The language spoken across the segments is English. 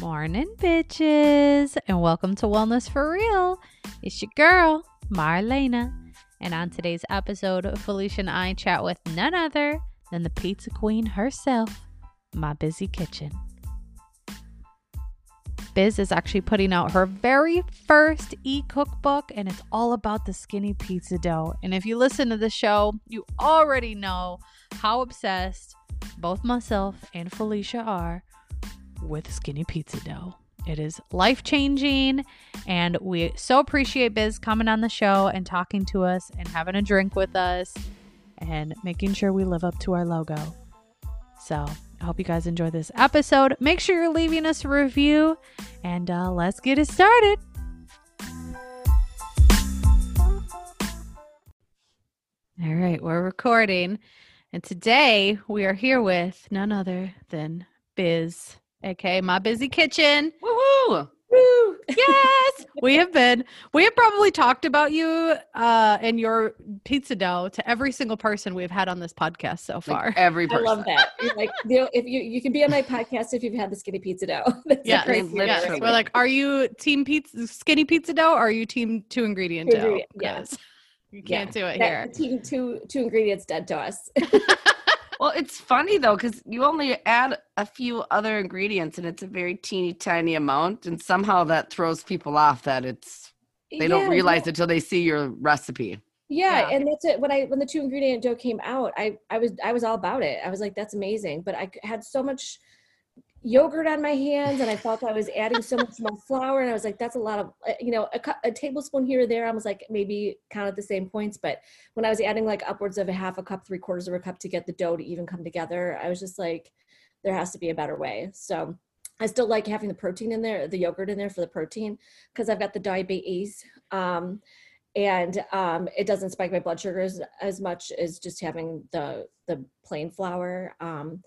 Morning, bitches, and welcome to Wellness for Real. It's your girl, Marlena, and on today's episode, Felicia and I chat with none other than the pizza queen herself, My Bizzy Kitchen. Biz is actually putting out her very first e cookbook, and it's all about the skinny pizza dough. And if you listen to the show, you already know how obsessed both myself and Felicia are with skinny pizza dough. It is life changing, and we so appreciate Biz coming on the show and talking to us and having a drink with us and making sure we live up to our logo. So, I hope you guys enjoy this episode. Make sure you're leaving us a review, and uh, let's get it started. All right, we're recording, and today we are here with none other than Biz, aka My Bizzy Kitchen. Woo Woo! Yes, we have been. We have probably talked about you uh, and your pizza dough to every single person we've had on this podcast so far. Like every I person. love that. You're like, you know, if you you can be on my podcast if you've had the skinny pizza dough. That's a Yes, great literally. yes. We're like, are you team pizza, skinny pizza dough, or are you team two ingredient Two dough? ingredient, yeah. 'Cause You can't do it That here. team two two ingredients dead to us. Well, it's funny though because you only add a few other ingredients and it's a very teeny tiny amount, and somehow that throws people off that it's they don't realize it till they see your recipe. Yeah, Yeah. and that's it. When I when the two ingredient dough came out, I I was I was all about it. I was like, that's amazing. But I had so much yogurt on my hands, and I felt I was adding so much more flour, and I was like, that's a lot of uh, you know a, a tablespoon here or there. I was like, maybe count at the same points. But when I was adding like upwards of a half a cup, three quarters of a cup to get the dough to even come together, I was just like, there has to be a better way. So. I still like having the protein in there, the yogurt in there for the protein, because I've got the diabetes. Um, and um, it doesn't spike my blood sugars as, as much as just having the the plain flour um,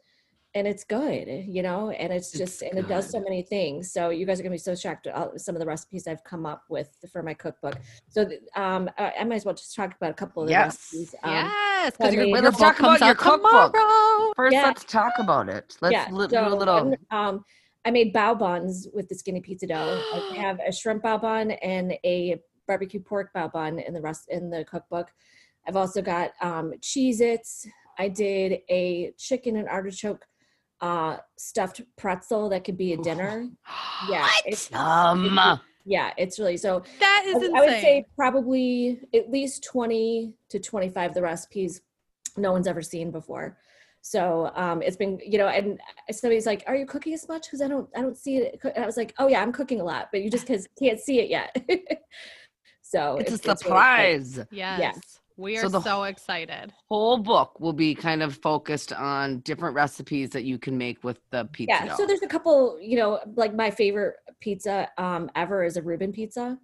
and it's good you know and it's It's just and it does so many things so you guys are gonna be so shocked at some of the recipes i've come up with for my cookbook so um, I, I might as well just talk about a couple of the Yes. recipes um, yes, I because your, mean- Let's book talk about comes your out cookbook. tomorrow. First, Yeah. let's talk about it. Let's yeah, li- do a little. I'm, um, I made bao buns with the skinny pizza dough. I have a shrimp bao bun and a barbecue pork bao bun in the rest in the cookbook. I've also got um, Cheez-Its. I did a chicken and artichoke uh, stuffed pretzel that could be a dinner. Yeah, it's, Um, yeah, it's really so. That is I, insane. I would say probably at least 20 to 25 of the recipes no one's ever seen before. So um, it's been, you know, and somebody's like, "Are you cooking as much?" Because I don't, I don't see it. And I was like, "Oh yeah, I'm cooking a lot, but you just because can't see it yet." so it's a really great. surprise. yes, we are So so, excited. Whole book will be kind of focused on different recipes that you can make with the pizza yeah. dough. So there's a couple, you know, like my favorite pizza um, ever is a Reuben pizza.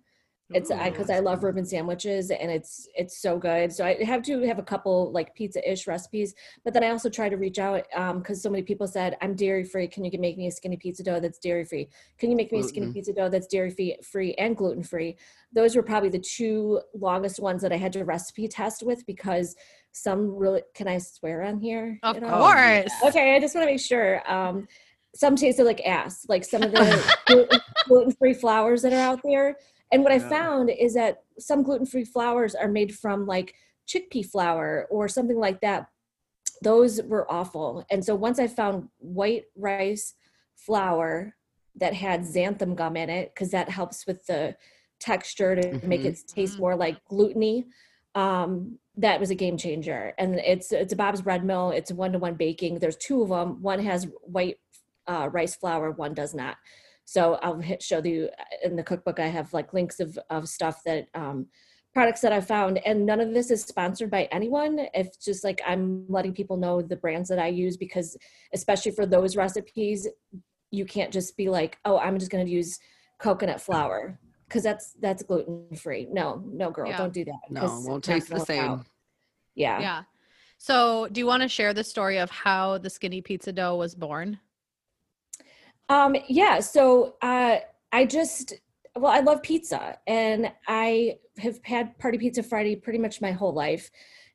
It's Ooh. because I, love Reuben sandwiches and it's it's so good. So I have to have a couple like pizza-ish recipes, but then I also try to reach out because so many people said I'm dairy free. Can you make me a skinny pizza dough that's dairy free? Can you make me a skinny pizza dough that's dairy free free and gluten free? Those were probably the two longest ones that I had to recipe test with because some really can I swear on here? Of at all? course. Okay, I just want to make sure. Um, some tasted like ass, like some of the gluten free flours that are out there. And what I found is that some gluten free flours are made from like chickpea flour or something like that. Those were awful. And so once I found white rice flour that had xanthan gum in it, because that helps with the texture to make Mhm. it taste more like gluteny. Um, that was a game changer. And it's it's a Bob's Red Mill. It's one to one baking. There's two of them. One has white uh, rice flour. One does not. So I'll hit, show you in the cookbook. I have like links of of stuff that um, products that I found, and none of this is sponsored by anyone. It's just like I'm letting people know the brands that I use because, especially for those recipes, you can't just be like, oh, I'm just going to use coconut flour because that's that's gluten free. No, no, girl, Yeah. don't do that. No, it won't taste the same. out. Yeah. Yeah. So, do you want to share the story of how the skinny pizza dough was born? Um, yeah, so uh, I just, well, I love pizza and I have had Party Pizza Friday pretty much my whole life.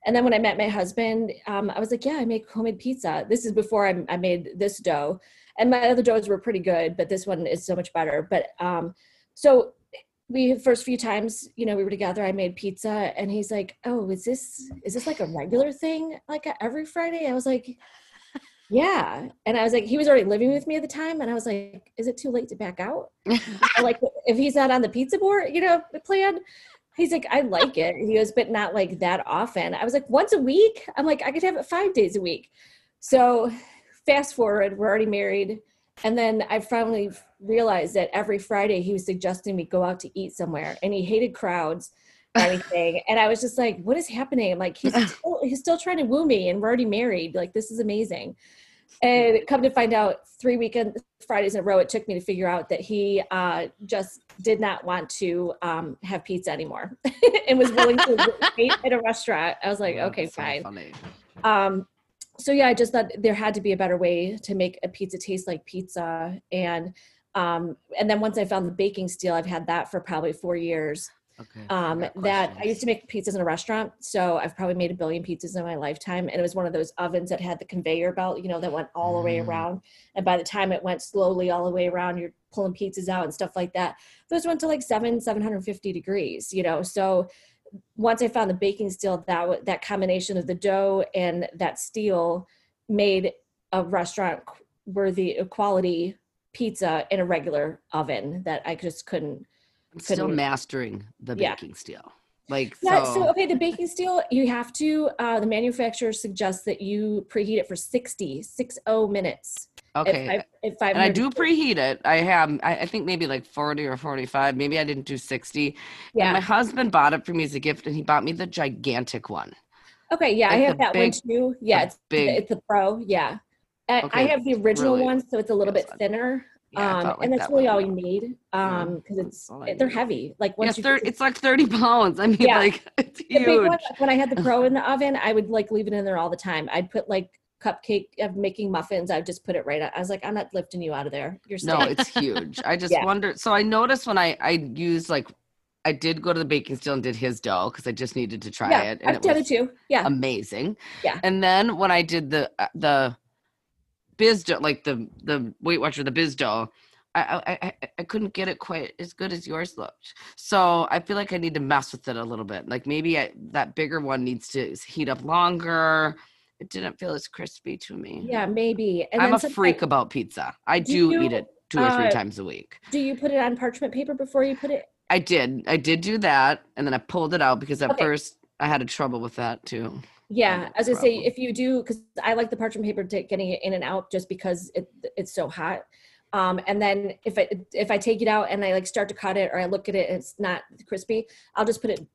And then when I met my husband, um, I was like, yeah, I make homemade pizza. This is before I, I made this dough. and my other doughs were pretty good, but this one is so much better. But um, so we first few times, you know, we were together. I made pizza, and he's like, "Oh, is this is this like a regular thing, like every Friday?" I was like, "Yeah," and I was like, he was already living with me at the time, and I was like, "Is it too late to back out?" like if he's not on the pizza board, you know, plan. He's like, I like it. He goes, but not like that often. I was like, once a week. I'm like, I could have it five days a week. So fast forward, we're already married. And then I finally realized that every Friday he was suggesting we go out to eat somewhere and he hated crowds anything. and I was just like, what is happening? I'm like, he's still, he's still trying to woo me and we're already married. Like, this is amazing. And come to find out, three weekend Fridays in a row, it took me to figure out that he uh, just did not want to um, have pizza anymore and was willing to wait at a restaurant. I was like, Oh, okay, so fine. funny. Um, so yeah, I just thought there had to be a better way to make a pizza taste like pizza. And um, and then once I found the baking steel, I've had that for probably four years. Okay. Um, that I used to make pizzas in a restaurant, so I've probably made a billion pizzas in my lifetime. And it was one of those ovens that had the conveyor belt, you know, that went all the way Mm. around. And by the time it went slowly all the way around, you're pulling pizzas out and stuff like that. Those went to like seven, seven hundred fifty degrees, you know. So once I found the baking steel, that that combination of the dough and that steel made a restaurant worthy quality pizza in a regular oven that I just couldn't I'm still mastering the Yeah. baking steel. Like Yeah, so, so okay, the baking steel, you have to, uh, the manufacturer suggests that you preheat it for 60, 60 minutes. okay. At and I do preheat it. I have, I, I think maybe like 40 or 45. Maybe I didn't do 60. And Yeah. my husband bought it for me as a gift and he bought me the gigantic one. Okay. Yeah, I have that big- one too. Yeah, it's big- it's the pro. Yeah. I, I have the original really one, so it's a little bit thinner. Yeah, um, like and that's that really all you need. Yeah, Um, because it's all I they're heavy. Like Yeah, once you thir- put the- it's like 30 pounds. I mean, Yeah. like, it's huge. one, when I had the pro in the oven, I would like leave it in there all the time. I'd put like cupcake of making muffins. I'd just put it right. out. I was like, I'm not lifting you out of there. You're No, it's huge. I just Yeah. wondered. So I noticed when I, I used like, I did go to the baking steel and did his dough because I just needed to try yeah, it. And I've it done was it too. Yeah. amazing. Yeah. And then when I did the uh, the biz dough, like the the Weight Watcher, the biz dough, I, I I I couldn't get it quite as good as yours looked. So I feel like I need to mess with it a little bit. Like maybe I, that bigger one needs to heat up longer. It didn't feel as crispy to me. Yeah, maybe. And I'm a freak about pizza. I Do do, eat it two or three uh, times a week. Do you put it on parchment paper before you put it? I did. I did do that, and then I pulled it out because at Okay. first I had a trouble with that too. Yeah, as I say if you do, because I like the parchment paper to getting it in and out just because it it's so hot. Um, and then if I if I take it out and I like start to cut it or I look at it and it's not crispy, I'll just put it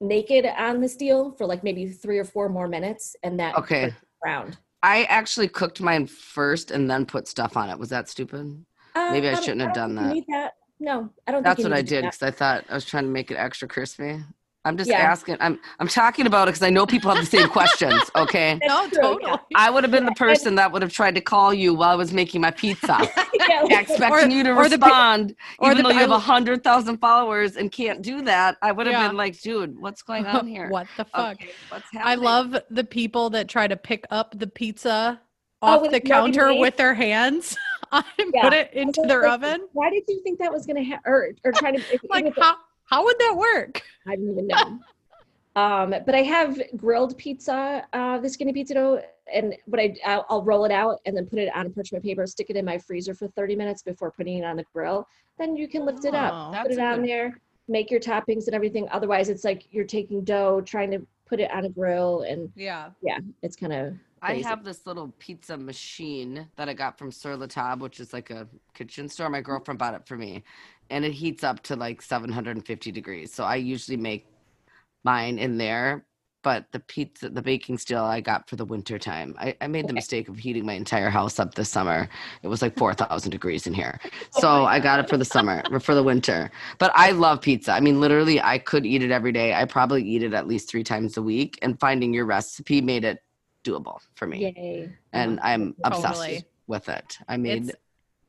naked on the steel for like maybe three or four more minutes, and that Okay. Round. I actually cooked mine first and then put stuff on it. Was that stupid? Maybe I shouldn't have done that. That. No, I don't. That's what I did because I thought I was trying to make it extra crispy. I'm just Yeah. asking. I'm I'm talking about it because I know people have the same questions. Okay. No, true, totally. I would have been the person that would have tried to call you while I was making my pizza, Yeah, Yeah, expecting you to or the pe- respond, or even the though you have a hundred thousand followers and can't do that. I would have Yeah. been like, dude, what's going on here? what the fuck? Okay, what's I love the people that try to pick up the pizza Oh, off with the counter it? with their hands and Yeah. put it into their like, oven. Why did you think that was gonna happen? Or, or trying to Like even if it- how how would that work? I don't even know. um, but I have grilled pizza, uh, the skinny pizza dough, and what I I'll, I'll roll it out and then put it on a parchment paper, stick it in my freezer for 30 minutes before putting it on the grill. Then you can lift it up, Oh, put it on good- there, make your toppings and everything. Otherwise, it's like you're taking dough, trying to put it on a grill, and Yeah. yeah, it's kind of I have this little pizza machine that I got from Sur La Table, which is like a kitchen store. My girlfriend bought it for me, and it heats up to like 750 degrees. So I usually make mine in there. But the pizza, the baking steel, I got for the winter time. I, I made the mistake of heating my entire house up this summer. It was like 4,000 degrees in here. Oh so I got it for the summer, for the winter. But I love pizza. I mean, literally, I could eat it every day. I probably eat it at least three times a week. And finding your recipe made it doable for me yay. and I'm obsessed Totally. with it. I mean, it's,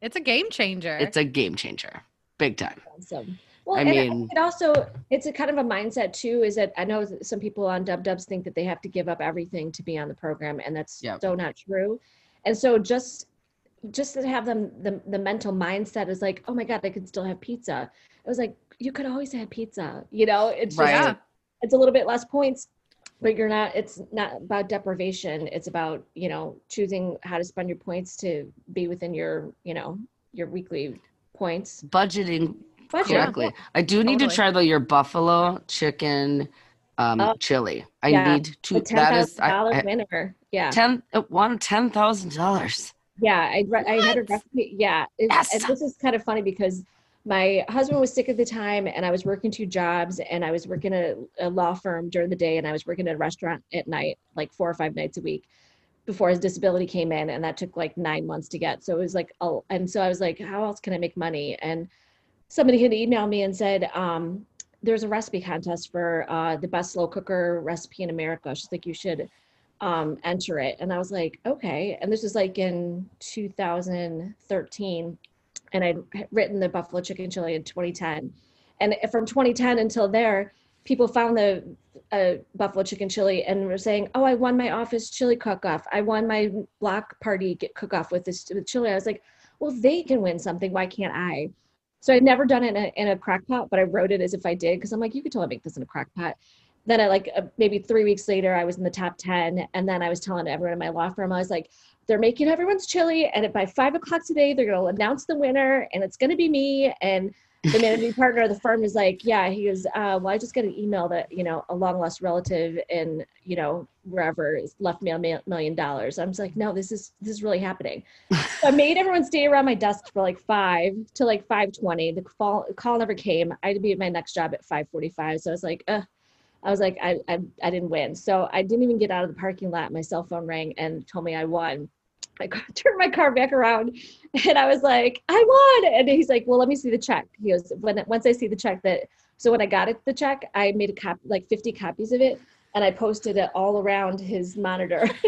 it's a game changer. It's a game changer, big time. Awesome. Well, I and mean- it also it's a kind of a mindset too. Is that I know that some people on Dub Dubs think that they have to give up everything to be on the program, and that's Yep. so not true. And so just just to have them the, the mental mindset is like, oh my God, I could still have pizza. It was like, you could always have pizza, you know, it's just, it's a little bit less points, but you're not, it's not about deprivation. It's about, you know, choosing how to spend your points to be within your, you know, your weekly points. Budgeting Budget. correctly. I do need Totally. to try though your buffalo chicken um Oh, chili. I yeah. need The to ten that is thousand dollar winner. Yeah. ten uh, one ten thousand dollars. Yeah, I re- I had a recipe. Yeah, it, Yes. and this is kind of funny because my husband was sick at the time, and I was working two jobs, and I was working at a law firm during the day, and I was working at a restaurant at night, like four or five nights a week, before his disability came in, and that took like nine months to get. So it was like, oh, and so I was like, how else can I make money? And somebody had emailed me and said, um, there's a recipe contest for uh, the best slow cooker recipe in America. She's like, you should um, enter it. And I was like, okay. And this was like in 2013. And I'd written the buffalo chicken chili in 2010. And from 2010 until there, people found the uh, buffalo chicken chili and were saying, oh, I won my office chili cook-off. I won my block party cook-off with this with chili. I was like, well, they can win something. Why can't I? So I'd never done it in a, in a crock pot, but I wrote it as if I did because I'm like, you could totally make this in a crock pot. Then I like uh, maybe three weeks later, I was in the top 10. And then I was telling everyone in my law firm, I was like, they're making everyone's chili. And by five o'clock today, they're going to announce the winner and it's going to be me. And the managing partner of the firm is like, yeah, he goes, uh, well, I just got an email that, you know, a long lost relative in, you know, wherever is left me a million dollars. I'm just like, no, this is, this is really happening. so I made everyone stay around my desk for like five to like 520. The call, call never came. I had to be at my next job at 545. So I was like, uh, I was like, I, I, I didn't win. So I didn't even get out of the parking lot. My cell phone rang and told me I won. I turned my car back around and I was like, I won. And he's like, well, let me see the check. He goes, when, once I see the check that, so when I got it, the check, I made a cop, like 50 copies of it and I posted it all around his monitor.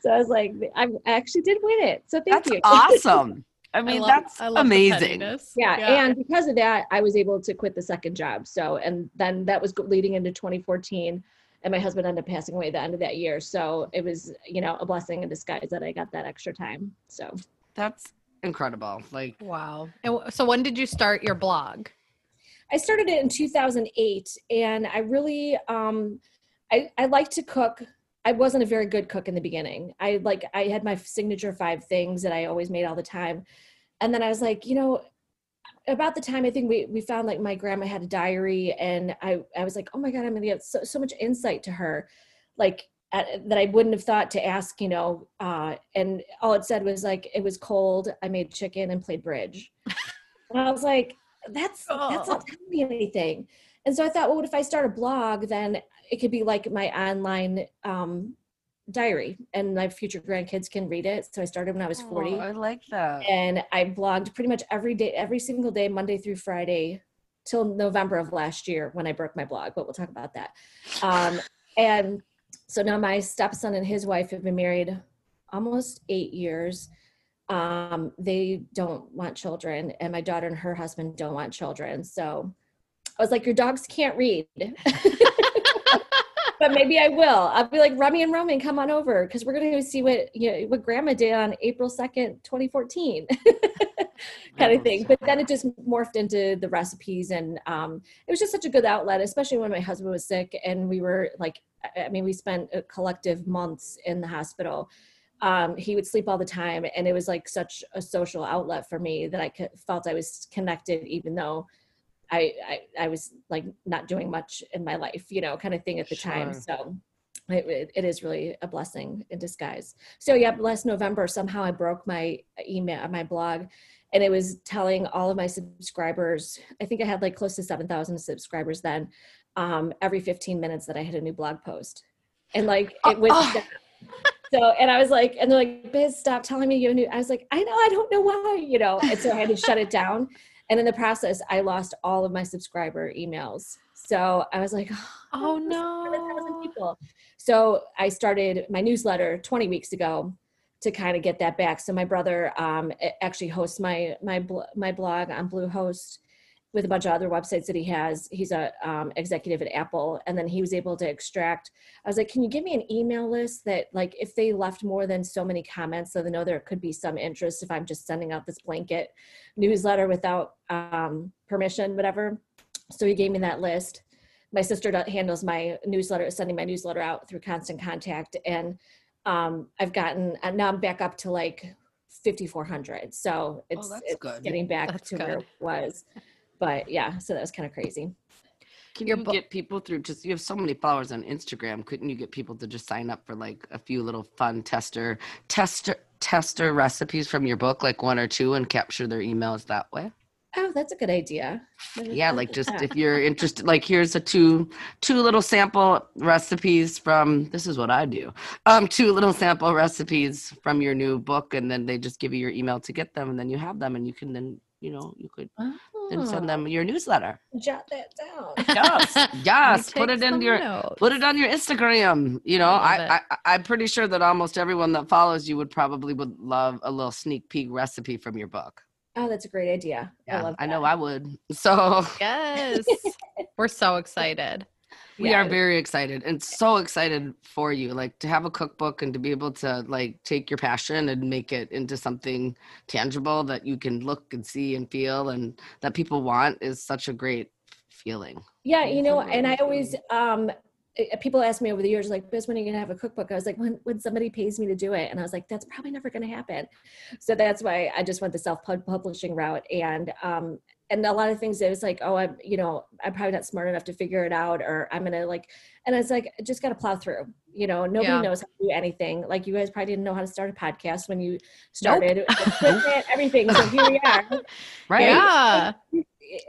so I was like, I I actually did win it. So thank That's you. awesome. I mean, love- that's I love amazing. pettiness. yeah, and because of that i was able to quit the second job so and then that was leading into 2014 and my husband ended up passing away at the end of that year so it was you know a blessing in disguise that i got that extra time so That's incredible. Like wow. And so when did you start your blog? i started it in 2008 and i really um i i like to cook i wasn't a very good cook in the beginning i like i had my signature five things that i always made all the time and then i was like you know about the time I think we we found like my grandma had a diary and I I was like oh my god I'm gonna get so, so much insight to her like at, that I wouldn't have thought to ask you know uh and all it said was like it was cold I made chicken and played bridge. And I was like that's that's not telling me anything. And so I thought well what if I start a blog then it could be like my online um diary and my future grandkids can read it so I started when I was 40 Oh, I like that. and I blogged pretty much every day, every single day, Monday through Friday, till November of last year when I broke my blog. But we'll talk about that. Um, and so now my stepson and his wife have been married almost eight years. Um, they don't want children, and my daughter and her husband don't want children. So I was like, "Your dogs can't read." but maybe I will. I'll be like Rummy and Roman, come on over because we're gonna go see what you know what Grandma did on April second, twenty fourteen, kind of thing. But then it just morphed into the recipes, and um, it was just such a good outlet, especially when my husband was sick and we were like, I mean, we spent a collective months in the hospital. Um, he would sleep all the time, and it was like such a social outlet for me that I co- felt I was connected, even though I, I I was like not doing much in my life, you know, kind of thing at the time. So it, it- is really a blessing in disguise. So yeah, last November somehow I broke my email, my blog, and it was telling all of my subscribers. I think I had like close to seven thousand subscribers then. Um, every fifteen minutes that I had a new blog post, and like it went. Oh. down. So and I was like, and they're like, Biz, stop telling me you have new. I was like, I know, I don't know why, you know. And so I had to shut it down. And in the process, I lost all of my subscriber emails. So I was like, Oh 7,000 no. people. So I started my newsletter 20 weeks ago to kind of get that back. So my brother um, actually hosts my my bl- my blog on Bluehost, with a bunch of other websites that he has. He's a um, executive at Apple, and then he was able to extract. I was like, "Can you give me an email list that, like, if they left more than so many comments, so they know there could be some interest if I'm just sending out this blanket newsletter without um, permission, whatever." So he gave me that list. My sister handles my newsletter, sending my newsletter out through Constant Contact, and um, I've gotten and now I'm back up to like 5,400. So it's, that's it's getting back That's to where it was. But yeah, so that was kind of crazy. Can Your you bu- get people through? Just you have so many followers on Instagram. Couldn't you get people to just sign up for like a few little fun tester tester tester recipes from your book, like one or two, and capture their emails that way? Oh, that's a good idea. Yeah, like just if you're interested, like here's a two two little sample recipes from this is what I do. Um, two little sample recipes from your new book, and then they just give you your email to get them, and then you have them, and you can then you know you could then send them your ah. newsletter. Jot that down. Yes, yes, put it in your notes. put it on your Instagram. You know, I. I I I'm pretty sure that almost everyone that follows you would probably would love a little sneak peek recipe from your book. Oh, that's a great idea. I Yeah, love I, know. I would. So Yes. We're so excited. We Yeah. are very excited and so excited for you like to have a cookbook and to be able to like take your passion and make it into something tangible that you can look and see and feel and that people want is such a great feeling Yeah, you know, and I always um eh, people ask me over the years like, "Biz, when are you gonna have a cookbook?" I was like, "When when somebody pays me to do it," and I was like, "That's probably never gonna happen." So that's why I just went the self publishing route, and um and a lot of things it was like, "Oh, I'm you know I'm probably not smart enough to figure it out," or I'm gonna like, and it's like just gotta plow through. You know, nobody Yeah. knows how to do anything. Like you guys probably didn't know how to start a podcast when you started, equipment, everything. So here we are right Yeah.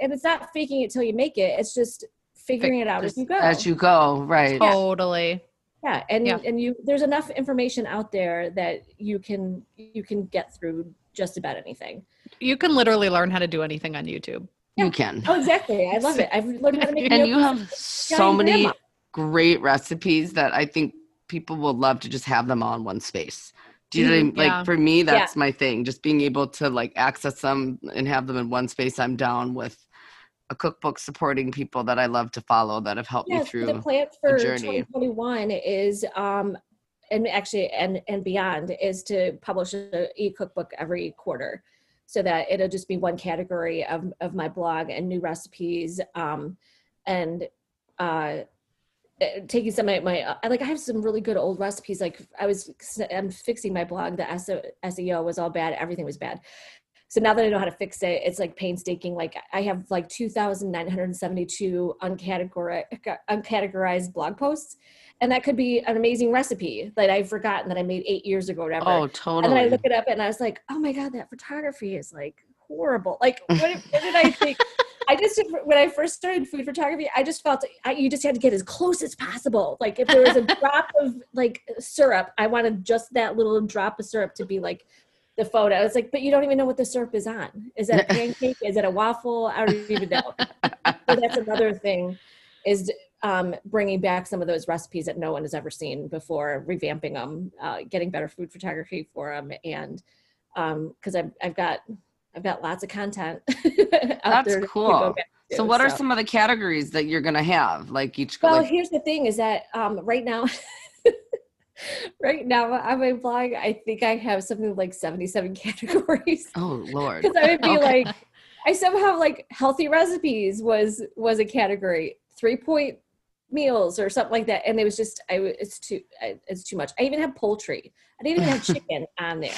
and it's not faking it till you make it. It's just figuring it out as you go. as you go right Totally. yeah, and Yeah. and you there's enough information out there that you can you can get through just about anything. You can literally learn how to do anything on YouTube. you can Oh, exactly. I love it. I've learned how to make. and you have so many grandma. great recipes that i think people will love to just have them all in one space do you know what I mean? Like yeah. for me, that's my thing. Just being able to like access them and have them in one space. I'm down with a cookbook supporting people that I love to follow that have helped Yeah, me through. the plan for journey. 2021 is um and actually and and beyond is to publish an e-cookbook every quarter so that it'll just be one category of, of my blog and new recipes um and uh eh, taking some of my I like I have some really good old recipes like I was I'm fixing my blog the SEO, was all bad everything was bad so now that I know how to fix it, it's like painstaking. Like I have like 2,972 uncategori- uncategorized blog posts. And that could be an amazing recipe that I've forgotten that I made eight years ago, or whatever. oh, and totally. then I look it up and I was like, oh my God, that photography is like horrible. Like, what, what did I think? I just, when I first started food photography, I just felt I, you just had to get as close as possible. Like, if there was a drop of like syrup, I wanted just that little drop of syrup to be like the photo. It's like, but you don't even know what the syrup is on. Is that a pancake? is it a waffle? I don't even know. so that's another thing is um, bringing back some of those recipes that no one has ever seen before, revamping them, uh, getting better food photography for them, and because I've I've got I've got lots of content. out That's there cool. to, so, what are some of the categories that you're gonna have? Like each. Well, like, here's the thing: is that um, right now. right now on my blog i think i have something like 77 categories oh Lord. because i would be Okay. like i somehow like healthy recipes was was a category three point meals or something like that and it was just i it's too I, it's too much. I even have poultry. I didn't even have chicken on there.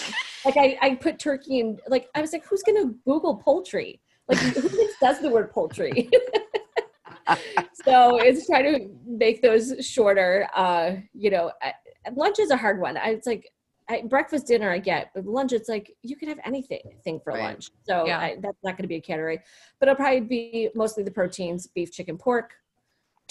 Like i i put turkey and like i was like who's gonna google poultry? Like who says the word poultry? So it's trying to make those shorter uh you know I, lunch is a hard one. I, it's like I, breakfast dinner i get but lunch it's like you can have anything thing for Right. lunch. So Yeah. I, that's not going to be a category but it'll probably be mostly the proteins beef chicken pork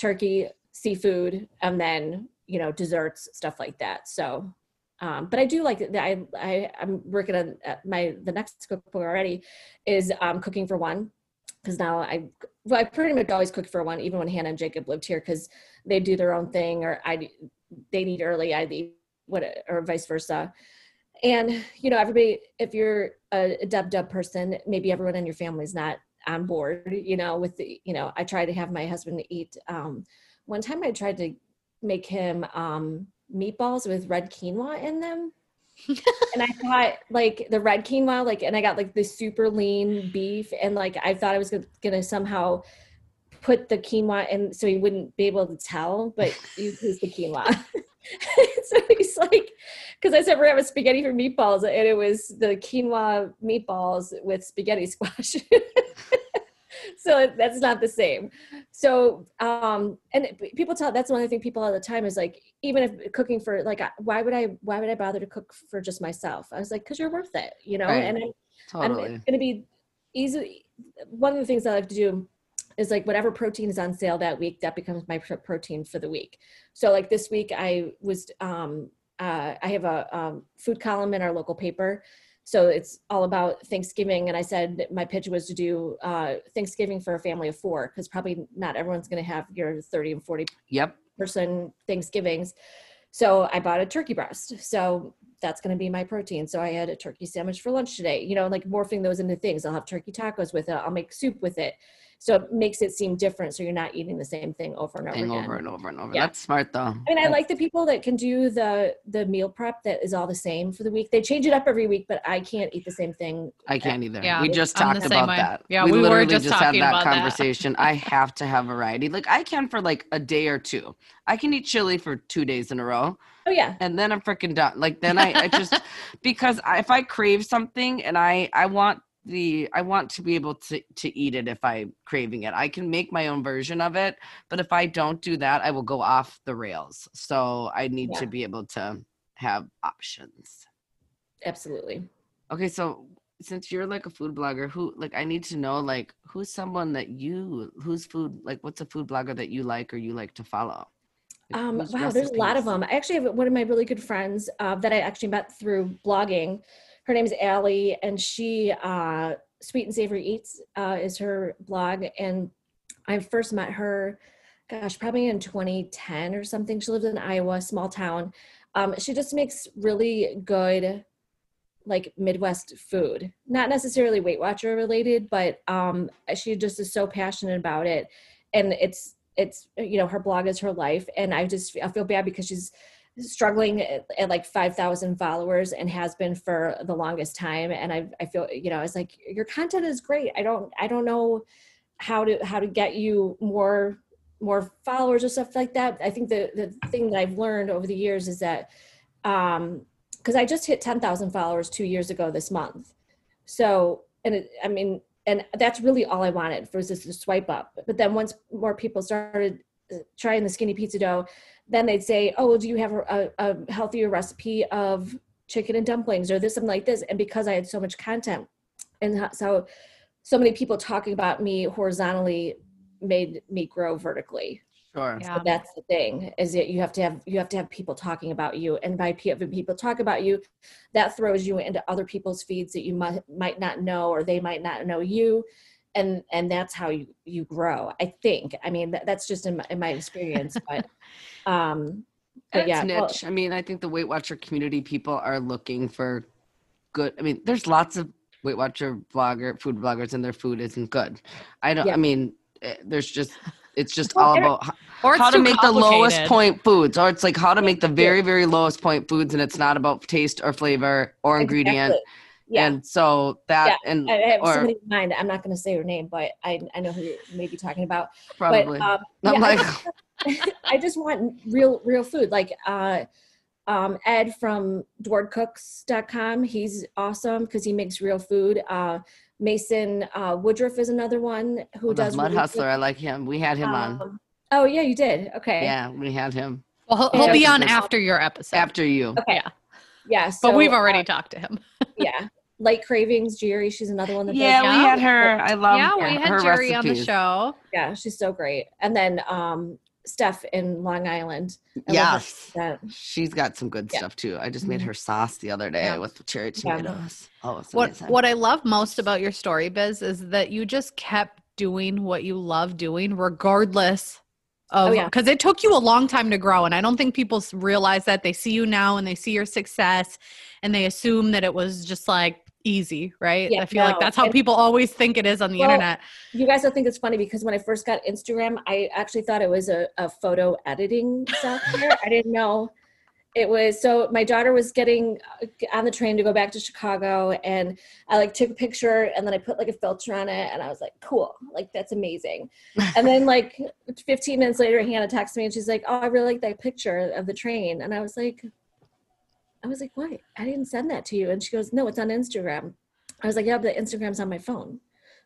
turkey seafood and then you know desserts stuff like that so um, but I do like that. I, I I'm working on uh, my the next cookbook already is um, cooking for one because now I well I pretty much always cook for one even when Hannah and Jacob lived here because they do their own thing or I they need early I eat what or vice versa and you know everybody if you're a, dub dub person maybe everyone in your family is not on board, you know, with the, you know, I tried to have my husband eat. Um, one time I tried to make him um, meatballs with red quinoa in them. and I thought like the red quinoa, like, and I got like the super lean beef, and like I thought I was gonna, gonna somehow put the quinoa in so he wouldn't be able to tell, but you use the quinoa. so he's like, because I said we're having spaghetti for meatballs, and it was the quinoa meatballs with spaghetti squash. so that's not the same. So, um, and people tell that's one of the things people all the time is like, even if cooking for like, why would I, why would I bother to cook for just myself? I was like, because you're worth it, you know. Right. And I, Totally. I'm going to be easy. One of the things I like to do is like whatever protein is on sale that week, that becomes my pro- protein for the week. So like this week, I was um, uh, I have a um, food column in our local paper. So it's all about Thanksgiving, and I said my pitch was to do uh, Thanksgiving for a family of four because probably not everyone's going to have your thirty and forty yep. person Thanksgivings. So I bought a turkey breast. So that's going to be my protein. So I had a turkey sandwich for lunch today, you know, like morphing those into things. I'll have turkey tacos with it. I'll make soup with it. So it makes it seem different. So you're not eating the same thing over and over Thing again. over and over and over. Yeah. That's smart though. I mean, I like the people that can do the the meal prep that is all the same for the week. They change it up every week, but I can't eat the same thing. I can't either. Yeah, we just I'm the talked same about way. that. Yeah, we were literally just had talking that about that. conversation. I have to have variety. Like I can for like a day or two. I can eat chili for two days in a row, Oh yeah, and then I'm freaking done. Like then I, I just because I, if I crave something and I I want the I want to be able to to eat it if I'm craving it. I can make my own version of it, but if I don't do that, I will go off the rails. So I need Yeah. to be able to have options. absolutely. Okay, so since you're like a food blogger, who like I need to know like who's someone that you who's food like what's a food blogger that you like or you like to follow? Um, wow, there's a lot of them. I actually have one of my really good friends uh, that I actually met through blogging. Her name's Allie, and she uh, Sweet and Savory Eats uh, is her blog. And I first met her, gosh, probably in 2010 or something. She lives in Iowa, small town. Um, she just makes really good, like Midwest food. Not necessarily Weight Watcher related, but um, she just is so passionate about it, and it's it's you know her blog is her life and i just i feel bad because she's struggling at, at like 5000 followers and has been for the longest time and i i feel you know it's like your content is great. I don't i don't know how to how to get you more more followers or stuff like that. I think the the thing that i've learned over the years is that um because i just hit 10,000 followers 2 years ago this month. So and it, i mean and that's really all I wanted was just to swipe up. But then once more people started uh, trying the skinny pizza dough, then they'd say, "Oh, well, do you have a, a, healthier recipe of chicken and dumplings or this something like this?" And because I had so much content, and so so many people talking about me horizontally made me grow vertically. Sure. Yeah. But that's the thing is that you have to have you have to have people talking about you, and by pe- people talk about you, that throws you into other people's feeds that you might might not know or they might not know you, and and that's how you you grow. I think. I mean, that, that's just in my, in my experience, but um, but It's yeah, well, niche. I mean, I think the Weight Watcher community people are looking for good. I mean, there's lots of Weight Watcher blogger, food bloggers, and their food isn't good. I don't. Yeah. I mean, eh, there's just it's just all about h- Or how to make the lowest point foods, or it's like how to make the very very lowest point foods, and it's not about taste or flavor or ingredient. exactly. Yeah. And so that and I I have or somebody in mind. I'm not going to say her name, but I, I know who you may be talking about. probably. But, um, I'm I like, just- I just want real real food. Like uh, um, Ed from DwardCooks.com. He's awesome because he makes real food. Uh, Mason uh, Woodruff is another one who oh, does Mud really Hustler. good- I like him. We had him on. Um, oh yeah, you did. Okay. Yeah, we had him Well, he'll, he'll Yeah. be on after your episode. after you. Okay. Yeah. Yeah. but we've already uh, talked to him. yeah. Light Cravings, Jerry. She's another one that does Yeah, we Yeah. had her. I love her. yeah, her, we had her Jerry on the show. Yeah, she's so great. And then um, Steph in Long Island. I Yes. She's got some good Yeah. stuff too. I just made Mhm. her sauce the other day Yeah. with cherry Yeah. tomatoes. Oh, What amazing. what I love most about your story, Biz, is that you just kept doing what you love doing, regardless of Oh, yeah. because it took you a long time to grow. And I don't think people realize that they see you now and they see your success and they assume that it was just like easy, right? Yeah, I feel like that's how and- people always think it is on the Well, internet. You guys will think it's funny because when I first got Instagram, I actually thought it was a, a photo editing software. I didn't know it was. So my daughter was getting uh, on the train to go back to Chicago, and I like took a picture and then I put like a filter on it, and I was like, cool, like that's amazing. And then like 15 minutes later, Hannah texts me and she's like, oh, I really like that picture of the train, and I was like. I was like, what? I didn't send that to you. And she goes, no, it's on Instagram. I was like, yeah, but Instagram's on my phone.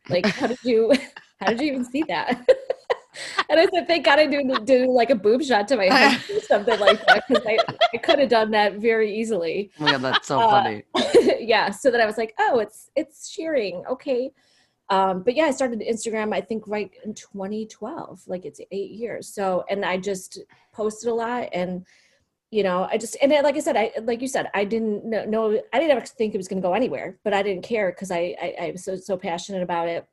Like, how did you, how did you even see that? and I said, thank God I didn't do like a boob shot to my head or something like that because I, I could have done that very easily. Oh my god, that's so Uh, funny. yeah. So that I was like, oh, it's it's shearing. Okay. Um, but yeah, I started Instagram, I think right in 2012, like it's eight years. So, and I just posted a lot and, you know, I just, and then, like I said, I, like you said, I didn't know, know I didn't ever think it was going to go anywhere, but I didn't care because I, I, I was so, so passionate about it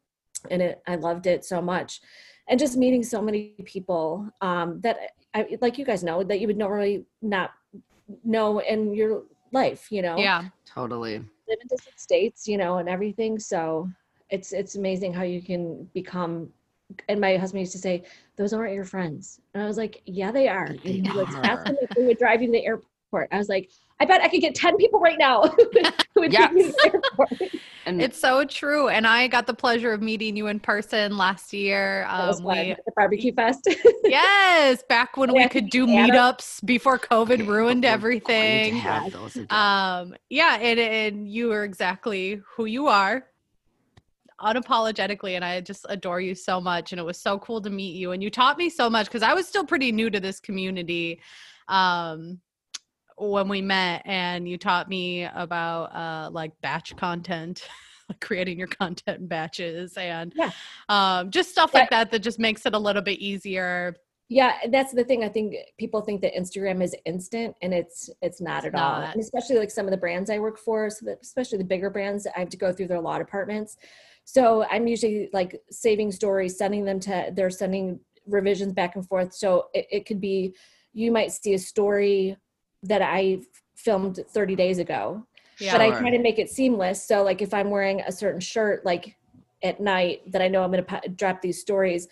and it, I loved it so much. And just meeting so many people um, that I, like you guys know, that you would normally not know in your life, you know? Yeah. Totally. live in different states, you know, and everything. So it's it's amazing how you can become. And my husband used to say, "Those aren't your friends," and I was like, "Yeah, they are." They And he was are. asking if we would drive you to the airport. I was like, "I bet I could get ten people right now who would take me to the airport." And It's so true. And I got the pleasure of meeting you in person last year. That was Um, we the barbecue fest. yes, back when we could do Anna- meetups before COVID ruined we're everything. have those again. Um, yeah, and, and you are exactly who you are, unapologetically, and I just adore you so much. And it was so cool to meet you, and you taught me so much because I was still pretty new to this community um, when we met, and you taught me about uh, like batch content. Creating your content in batches and Yeah. um, just stuff like that that just makes it a little bit easier. Yeah, that's the thing. I think people think that Instagram is instant, and it's it's not It's at all. And especially like some of the brands I work for, so especially the bigger brands, I have to go through their law departments. So I'm usually like saving stories, sending them to. They're sending revisions back and forth. So it, it could be, you might see a story that I filmed 30 days ago, Yeah. but I try to make it seamless. So like if I'm wearing a certain shirt, like at night that I know I'm going to drop these stories,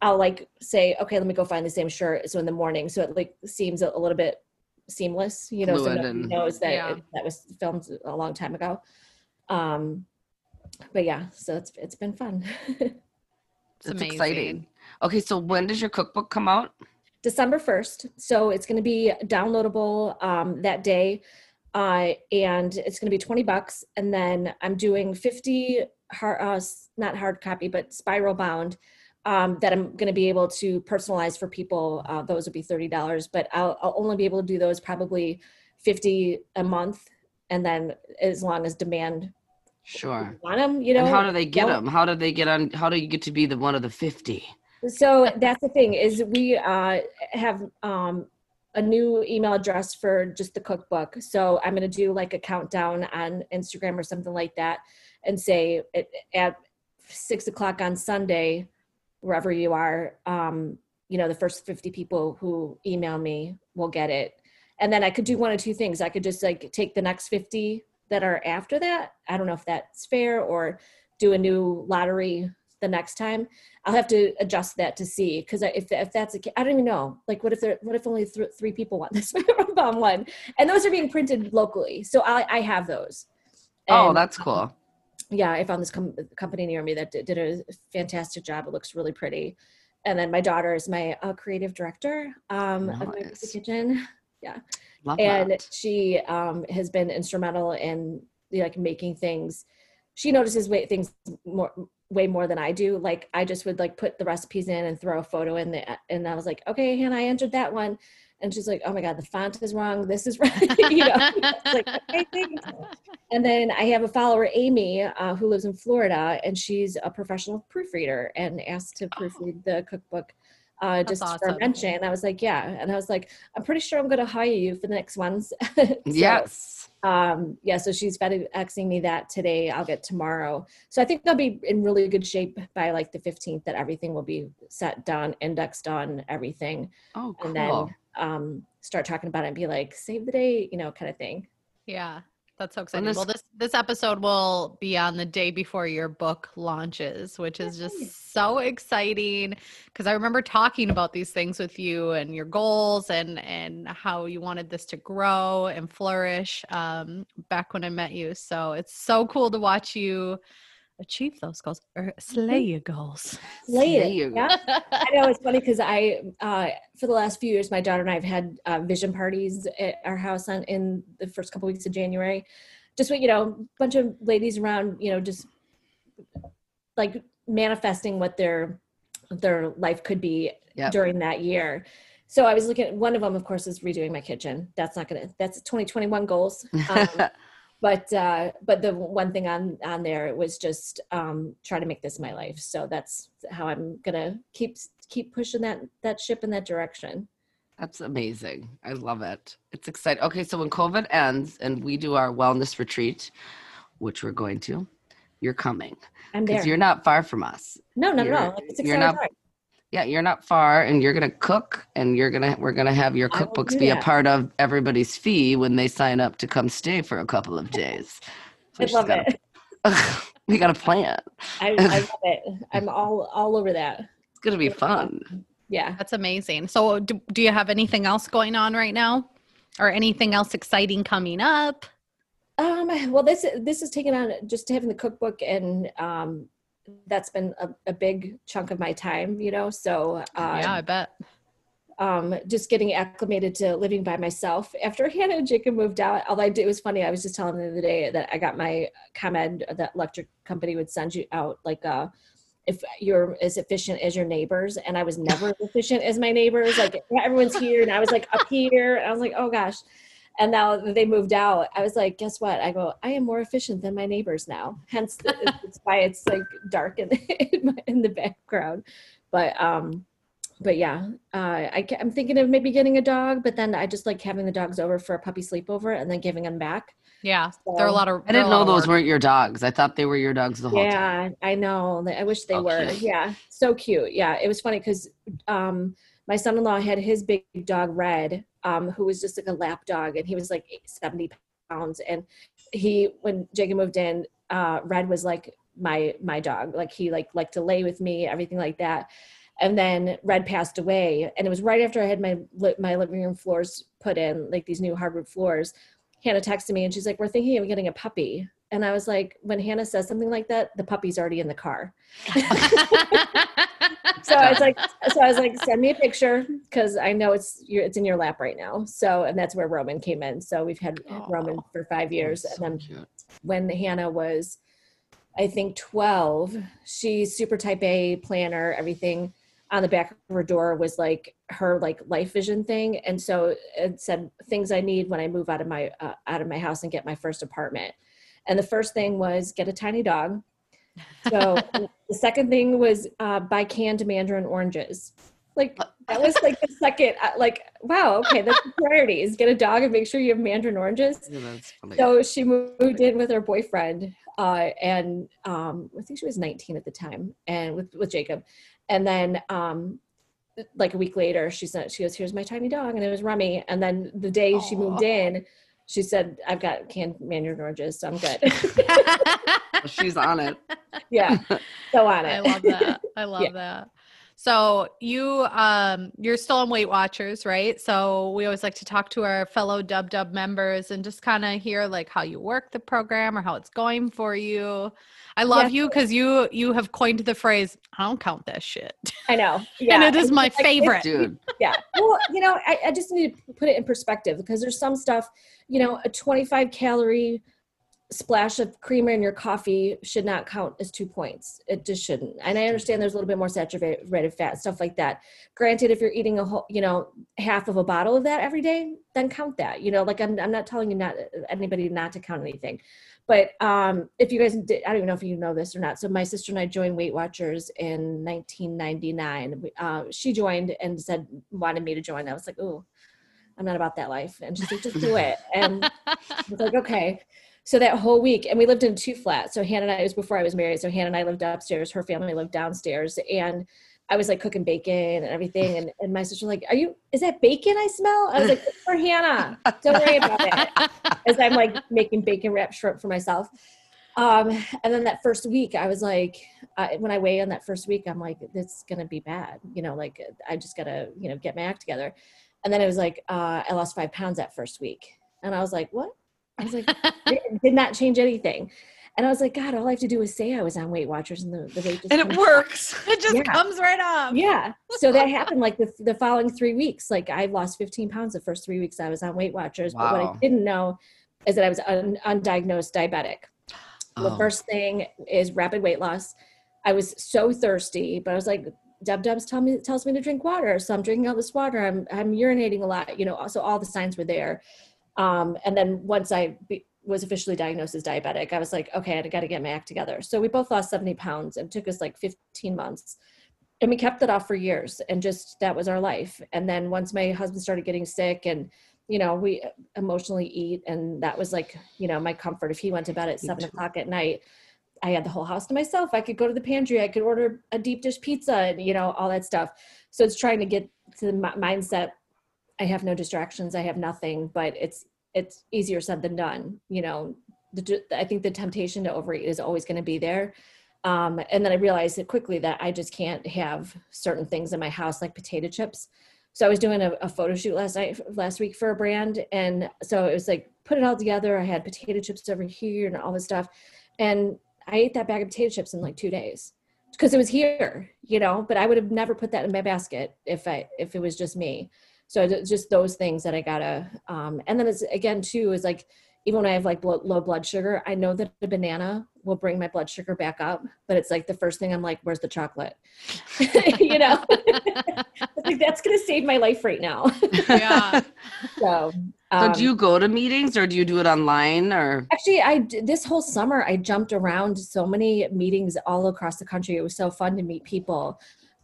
I'll like say, okay, let me go find the same shirt. So in the morning, so it like seems a, a little bit seamless, you know, so Fluid nobody and- knows that Yeah. it, that was filmed a long time ago. Um, but yeah, so it's it's been fun. It's amazing. exciting. Okay, so when does your cookbook come out? December 1st. So it's going to be downloadable um, that day. Uh, and it's going to be 20 bucks. And then I'm doing 50 hard, uh, not hard copy, but spiral bound um, that I'm going to be able to personalize for people. Uh, those would be $30, but I'll, I'll only be able to do those probably 50 a month. And then as long as demand Sure. want them, you know, and how do they get them? How do they get on? How do you get to be the one of the fifty? So that's the thing is we uh, have um, a new email address for just the cookbook. So I'm going to do like a countdown on Instagram or something like that, and say at, at six o'clock on Sunday, wherever you are, um, you know, the first 50 people who email me will get it. And then I could do one of two things. I could just like take the next 50 that are after that. I don't know if that's fair or do a new lottery the next time. I'll have to adjust that to see because if if that's a, I don't even know. Like, what if there? What if only th- three people want this bomb one? And those are being printed locally, so I I have those. oh, And, that's um, cool. yeah, I found this com- company near me that did, did a fantastic job. It looks really pretty. And then my daughter is my uh, creative director um, of my Nice. Kitchen, Love and that. she um, has been instrumental in like making things. She notices way, things more way more than I do. Like I just would like put the recipes in and throw a photo in there, and I was like, okay, Hannah, I entered that one. And she's like, oh my god, the font is wrong. This is right. you know, like okay. And then I have a follower, Amy, uh, who lives in Florida, and she's a professional proofreader and asked to proofread the cookbook uh, just for awesome. mention. And I was like, yeah. And I was like, I'm pretty sure I'm going to hire you for the next ones. So, yes. Um, yeah. So she's FedExing me that today. I'll get tomorrow. So I think I'll be in really good shape by like the 15th that everything will be set done, indexed on everything. Oh, cool. And then um, start talking about it and be like, save the date, you know, kind of thing. Yeah. That's so exciting. this- well, this this episode will be on the day before your book launches, which is just so exciting because I remember talking about these things with you and your goals and and how you wanted this to grow and flourish um, back when I met you. So it's so cool to watch you achieve those goals or slay your goals. Slay There it. you. Yeah. I know it's funny because I, uh, for the last few years, my daughter and I have had uh, vision parties at our house on in the first couple weeks of January. Just you know, a bunch of ladies around, you know, just like manifesting what their their life could be Yep. during that year. So I was looking at one of them, of course, is redoing my kitchen. That's not gonna. That's 2021 goals. Um, but uh but the one thing on on there was just um try to make this my life so that's how i'm gonna keep keep pushing that that ship in that direction That's amazing. I love it. It's exciting. Okay, so when COVID ends and we do our wellness retreat, which we're going to, you're coming i'm there because you're not far from us. no no no you're- no it's you're exciting not- time. Yeah, you're not far, and you're gonna cook, and you're gonna we're gonna have your cookbooks do be a part of everybody's fee when they sign up to come stay for a couple of days. So i love got it we got a plan. I, I love it i'm all all over that It's gonna be fun. yeah That's amazing. So, do, do you have anything else going on right now, or anything else exciting coming up? um well this this is taken on just having the cookbook and um that's been a, a big chunk of my time you know so uh yeah, I bet. um, just getting acclimated to living by myself. After Hannah and Jacob moved out, although I did, it was funny. I was just telling them the other day that I got my ComEd, that electric company would send you out like uh if you're as efficient as your neighbors, and I was never as efficient as my neighbors. Like everyone's here, and I was like up here, and I was like, oh gosh. And now they moved out, I was like, guess what? I go, I am more efficient than my neighbors now. Hence, the, it's why it's like dark in, in, my, in the background. But um, but yeah, uh, I I'm thinking of maybe getting a dog, but then I just like having the dogs over for a puppy sleepover and then giving them back. Yeah, there are a lot of. I didn't know those work. weren't your dogs. I thought they were your dogs the whole time. Yeah, I know. I wish they Oh, were. Yeah, so cute. Yeah, it was funny because um, my son-in-law had his big dog Red, um, who was just like a lap dog, and he was like 70 pounds. And he, when Jacob moved in, uh, Red was like my my dog. Like he like liked to lay with me, everything like that. And then Red passed away, and it was right after I had my my living room floors put in, like these new hardwood floors. Hannah texted me, and she's like, "We're thinking of getting a puppy." And I was like, when Hannah says something like that, the puppy's already in the car. So I was like, so I was like, send me a picture because I know it's your, it's in your lap right now. So and that's where Roman came in. So we've had Roman for five years, That's and so then cute. when Hannah was, I think twelve, she's super type A planner. Everything on the back of her door was like her like life vision thing, and so it said things I need when I move out of my uh, out of my house and get my first apartment. And the first thing was get a tiny dog. So the second thing was uh, buy canned mandarin oranges. Like that was like the second. uh, Like wow, okay, that's the priorities. Get a dog and make sure you have mandarin oranges. Yeah. So she moved in with her boyfriend, uh, and um, I think she was 19 at the time, and with with Jacob, and then um, like a week later, she said she goes, "Here's my tiny dog," and it was Rummy. And then the day she moved in, she said, "I've got canned mandarin oranges, so I'm good." She's on it. yeah, so on it. I love that. I love Yeah. that. So you um you're still on Weight Watchers, right? So we always like to talk to our fellow Dub Dub members and just kind of hear like how you work the program or how it's going for you. I love Yeah. you because you you have coined the phrase "I don't count that shit," I know. Yeah, and it is my like- favorite. Dude. yeah well you know I, I just need to put it in perspective because there's some stuff you know a 25 calorie splash of creamer in your coffee should not count as two points. It just shouldn't. And i understand there's a little bit more saturated fat stuff like that. Granted if you're eating a whole you know half of a bottle of that every day then count that you know like i'm, I'm not telling you not anybody not to count anything. But um, if you guys did, i don't even know if you know this or not. So my sister and i joined weight watchers in 1999 uh, she joined and said wanted me to join. I was like oh i'm not about that life. And she's like just do it. And I was like, okay. So that whole week, and we lived in two flats. So Hannah and I, was before I was married. So Hannah and I lived upstairs. Her family lived downstairs. And I was like cooking bacon and everything. And, and my sister was like, Are you, is that bacon I smell? I was like, "It's for Hannah. Don't worry about it. As I'm like making bacon wrapped shrimp for myself. Um, and then that first week, I was like, uh, when I weigh in that first week, I'm like, this is gonna be bad. You know, like I just gotta, you know, get my act together. And then it was like, uh, I lost five pounds that first week, and I was like, what? I was like, did, did not change anything. And I was like, God, all I have to do is say I was on Weight Watchers, and the, the weight just and it comes works. It just Yeah. comes right off. yeah. So that happened like the, the following three weeks. Like I lost 15 pounds the first three weeks I was on Weight Watchers. But what I didn't know is that I was un- undiagnosed diabetic. The Oh. first thing is rapid weight loss. I was so thirsty, but I was like, Deb Deb's tell me tells me to drink water, so I'm drinking all this water. I'm I'm urinating a lot, you know. So all the signs were there. Um, and then once I be, was officially diagnosed as diabetic, I was like, okay, I got to get my act together. So we both lost 70 pounds. It took us like 15 months, and we kept it off for years. And just that was our life. And then once my husband started getting sick, and you know, we emotionally eat, and that was like, you know, my comfort. If he went to bed at seven o'clock at night, I had the whole house to myself. I could go to the pantry. I could order a deep dish pizza, and you know, all that stuff. So it's trying to get to the mindset. I have no distractions. I have nothing, but it's it's easier said than done. You know, the, I think the temptation to overeat is always going to be there. Um, and then I realized quickly that I just can't have certain things in my house like potato chips. So I was doing a, a photo shoot last night, last week for a brand, and so it was like put it all together. I had potato chips over here and all this stuff, and I ate that bag of potato chips in like two days because it was here, you know. But I would have never put that in my basket if I if it was just me. So just those things that I gotta. Um, and then it's again too is like even when I have like blo- low blood sugar, I know that a banana will bring my blood sugar back up. But it's like the first thing I'm like, where's the chocolate? you know, like that's gonna save my life right now. Yeah. so. so um, do you go to meetings or do you do it online or? Actually, i this whole summer I jumped around so many meetings all across the country. It was so fun to meet people,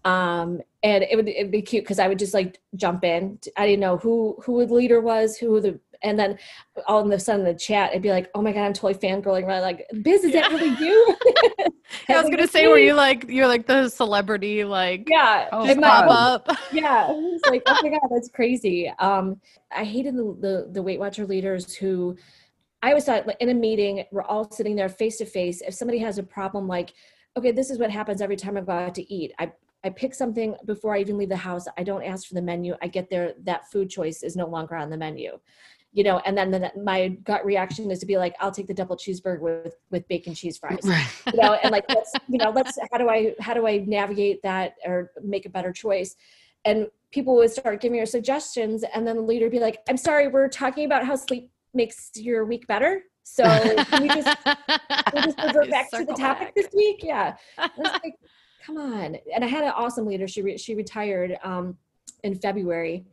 um, and it would it'd be cute because I would just like jump in. I didn't know who who the leader was, who the, and then all of a sudden in the chat, I'd be like, "Oh my god, I'm totally fangirling!" Right? Like, Biz, is that really you? I was Like, gonna say, were you like you're like the celebrity, like Yeah, Oh, just pop up? yeah it's like oh my god that's crazy um i hated the, the the weight watcher leaders who i always thought like in a meeting we're all sitting there face to face if somebody has a problem like okay this is what happens every time i go out to eat i I pick something before I even leave the house. I don't ask for the menu. I get there. That food choice is no longer on the menu, you know. And then the, my gut reaction is to be like, "I'll take the double cheeseburger with with bacon cheese fries." Right. you know and like let's you know let's how do i how do i navigate that or make a better choice and people would start giving her suggestions and then the leader would be like i'm sorry we're talking about how sleep makes your week better so can we just we just revert back to the topic back. this week yeah like, come on and i had an awesome leader she re- she retired um in february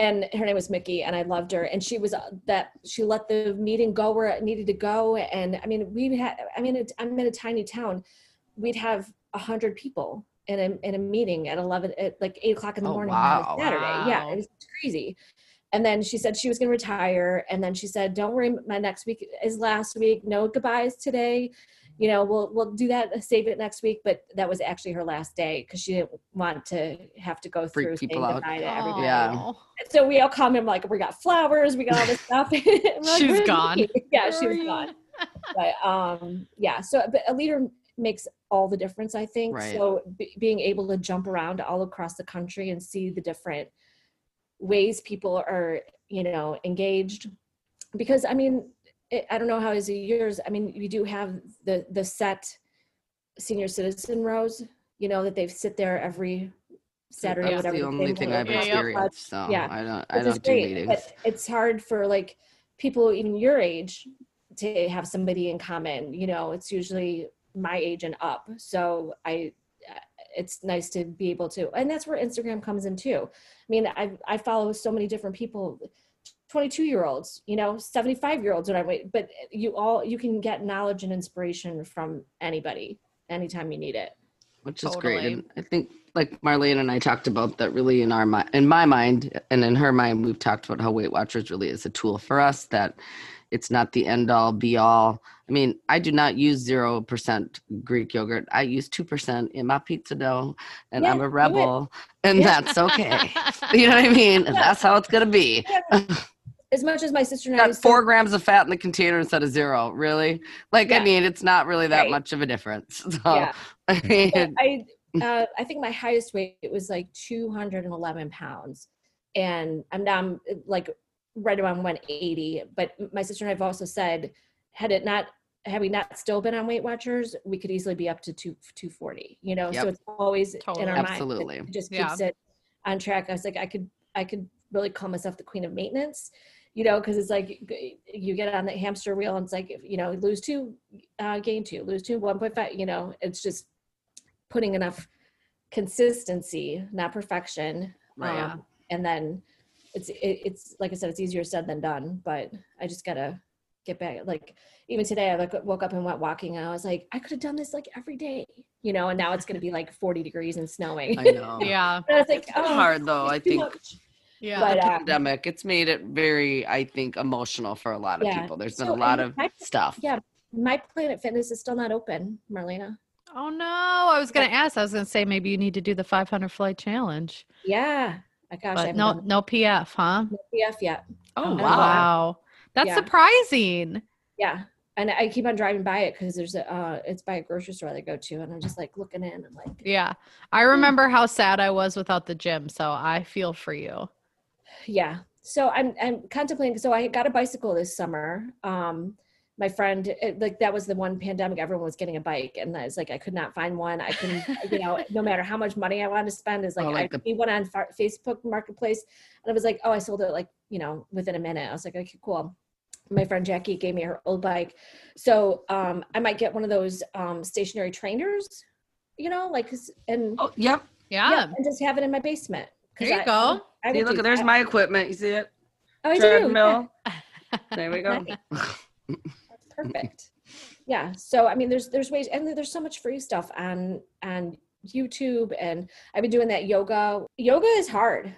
and her name was Mickey, and I loved her. And she was uh, that she let the meeting go where it needed to go. And I mean, we had. I mean, it, I'm in a tiny town. We'd have a hundred people in a in a meeting at eleven, at like eight o'clock in the Oh, morning wow. Saturday. Yeah, Wow. it was crazy. And then she said she was going to retire. And then she said, "Don't worry, my next week is last week. No goodbyes today. You know, we'll we'll do that. Save it next week." But that was actually her last day because she didn't want to have to go Freak through people saying out. goodbye to everybody. Yeah. Aw. So we all come in like we got flowers, we got all this stuff. And like, She was "Where's gone. Yeah, she Where was are gone. But um, yeah. So, but a leader makes all the difference, I think. Right. So b- being able to jump around all across the country and see the different ways people are, you know, engaged, because I mean, it, I don't know how is it yours. I mean, you do have the the set senior citizen rows, you know, that they sit there every Saturday, That's whatever. the only thing. I've Yeah, yeah. experienced. So Yeah. I don't. I Which don't do great, meetings. But it's hard for like people even your age to have somebody in common. You know, it's usually my age and up. So I, it's nice to be able to, and that's where Instagram comes in too. I mean, I I follow so many different people. 22 year olds you know 75 year olds when i wait but you all you can get knowledge and inspiration from anybody anytime you need it which is great. And I think like Marlene and I talked about that really in our mind, in my mind and in her mind, we've talked about how Weight Watchers really is a tool for us that, it's not the end all be all. I mean, I do not use zero percent Greek yogurt. I use two percent in my pizza dough, and Yeah, I'm a rebel, and Yeah. that's okay. you know what I mean? And Yeah. that's how it's gonna be. As much as my sister and I Got used to- four grams of fat in the container instead of zero. Really? Like, I mean, it's not really that Right. much of a difference. So, Yeah. I mean, I uh, I think my highest weight was like 211 pounds, and I'm now I'm like right around 180. But my sister and I have also said, had it not had we not still been on Weight Watchers, we could easily be up to two 240. You know, Yep. so it's always Totally. in our mind. Absolutely. It just Yeah. keeps it on track. I was like, I could I could really call myself the queen of maintenance. You know, because it's like you get on the hamster wheel, and it's like you know, lose two, uh, gain two, lose two, one point five. You know, it's just putting enough consistency, not perfection. Right. Um, and then it's it, it's like I said, it's easier said than done. But I just gotta get back. Like even today, I like woke up and went walking, and I was like, I could have done this like every day, you know. And now it's gonna be like 40 degrees and snowing. I know. yeah. And I was like, It's oh, hard though. I think much. Yeah. But, the uh, pandemic, it's made it very, I think, emotional for a lot of Yeah. people. There's been So, a lot of my- stuff. yeah. My Planet Fitness is still not open, Marlena. oh no. I was gonna ask. I was gonna say maybe you need to do the 500 flight challenge. Yeah. I gosh, I But haven't no, done no PF, huh? no PF yet. Oh, wow. wow. That's Yeah. surprising. Yeah. And I keep on driving by it because there's a uh, it's by a grocery store that I go to, and I'm just like looking in. I'm like, Yeah. I remember how sad I was without the gym, so I feel for you. Yeah. So I'm I'm contemplating. So I got a bicycle this summer. Um, my friend, it, like that was the one pandemic. Everyone was getting a bike, and I was like, I could not find one. I couldn't, you know, no matter how much money I wanted to spend, is like, Oh, like I the- one on Fa- Facebook Marketplace, and I was like, oh, I sold it like you know within a minute. I was like, okay, cool. My friend Jackie gave me her old bike, so um, I might get one of those um, stationary trainers, you know, like and Oh, yep. Yeah. yeah, and just have it in my basement. 'Cause There you I- go. I See, look, do there's that. my equipment. You see it? Oh, I do, yeah. There we go. That's perfect. Yeah. So I mean, there's there's ways, and there's so much free stuff on on YouTube, and I've been doing that yoga. Yoga is hard.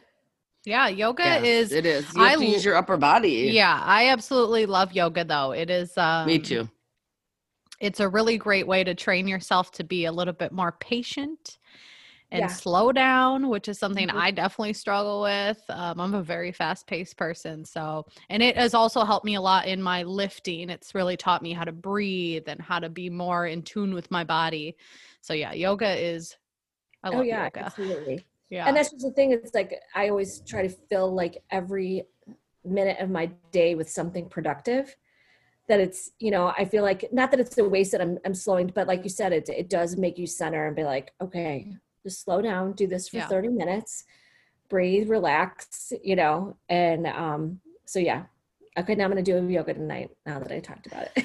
Yeah. Yoga Yes, is it is. You I have to use your upper body. Yeah, I absolutely love yoga though. It is um Me too. It's a really great way to train yourself to be a little bit more patient and Yeah. slow down, which is something Mhm. I definitely struggle with. Um, I'm a very fast paced person. So, and it has also helped me a lot in my lifting. It's really taught me how to breathe and how to be more in tune with my body. So, yeah, yoga is, I love oh yeah, yoga. absolutely. Yeah. And that's just the thing. It's like I always try to fill like every minute of my day with something productive. That it's you know I feel like not that it's a waste that I'm I'm slowing, but like you said, it it does make you center and be like, okay, just slow down, do this for Yeah. 30 minutes, breathe, relax, you know, and um so yeah. Okay, now I'm gonna do a yoga tonight. Now that I talked about it,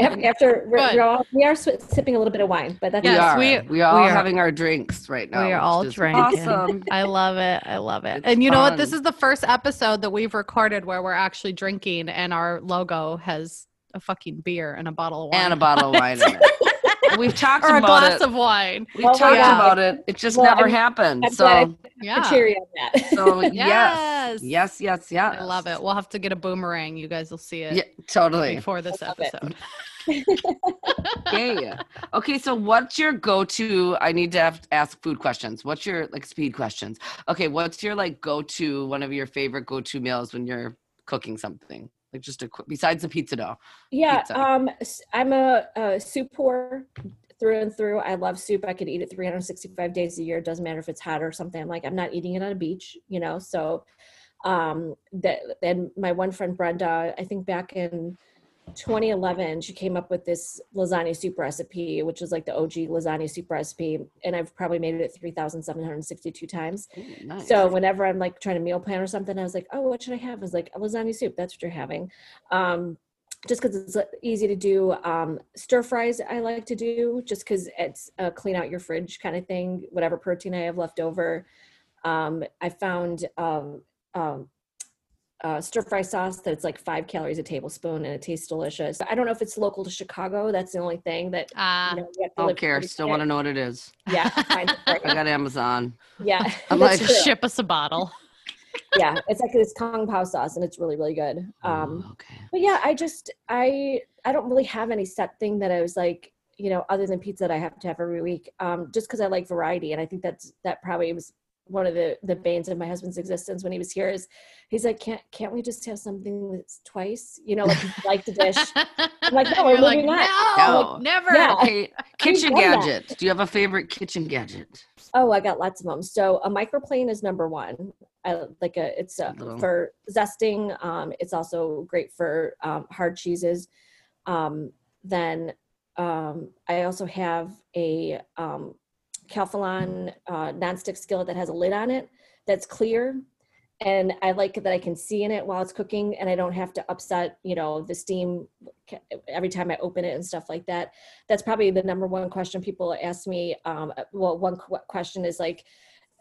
after we're, we're all we are swi- sipping a little bit of wine, but that's we Yes, are. we- We, are all we are- having our drinks right now. we are all drinking. Awesome. I love it. I love it. It's and you know what? This is the first episode that we've recorded where we're actually drinking, and our logo has a fucking beer and a bottle of wine. and a bottle of wine in it. We've talked or a about glass it. of wine. We've my talked God. about it. It just Well, never I'm- happened. I'm so, Yeah. cheery on that. so yes, Yes. yes, yes, yes. I love it. We'll have to get a boomerang. You guys will see it Yeah, totally. before this I love it. episode. Yeah. Okay, so what's your go-to? I need to have, ask food questions. What's your like speed questions? Okay, what's your like go-to? One of your favorite go-to meals when you're cooking something? Like just a quick besides the pizza dough. Yeah, pizza. um, I'm a, a soup pour through and through. I love soup. I could eat it 365 days a year. It doesn't matter if it's hot or something. I'm like, I'm not eating it on a beach, you know. So, um, that then my one friend Brenda, I think back in 2011, she came up with this lasagna soup recipe, which is like the OG lasagna soup recipe, and I've probably made it 3,762 times. Ooh, nice. So whenever I'm like trying to meal plan or something, I was like, oh, what should I have? I was like, a lasagna soup. That's what you're having. Um, just because it's easy to do. Um, stir fries, I like to do just because it's a clean out your fridge kind of thing. Whatever protein I have left over. Um, I found um, um, uh, stir fry sauce that's like five calories a tablespoon and it tastes delicious. I don't know if it's local to Chicago. That's the only thing that Ah, you know. you have don't care. Still want to know what it is. Yeah, find I got Amazon. yeah. I'm like, true. ship us a bottle. yeah, it's like this kung pao sauce, and it's really really good. Um, Oh, okay. but yeah, I just I I don't really have any set thing that I was like you know other than pizza that I have to have every week. Um, just because I like variety, and I think that's that probably was one of the the banes of my husband's existence when he was here is he's like can't can't we just have something that's twice you know like like the dish I'm like, no, we're You're like, moving on. no, No. never. Yeah. Okay, kitchen gadget. Do you have a favorite kitchen gadget? Oh, I got lots of them. So a microplane is number one. I like a it's a, Little- for zesting. Um, it's also great for um, hard cheeses. Um, then um, I also have a um, Calphalon uh, nonstick skillet that has a lid on it that's clear. And I like that I can see in it while it's cooking, and I don't have to upset, you know, the steam every time I open it and stuff like that. That's probably the number one question people ask me. Um, well, one qu- question is like,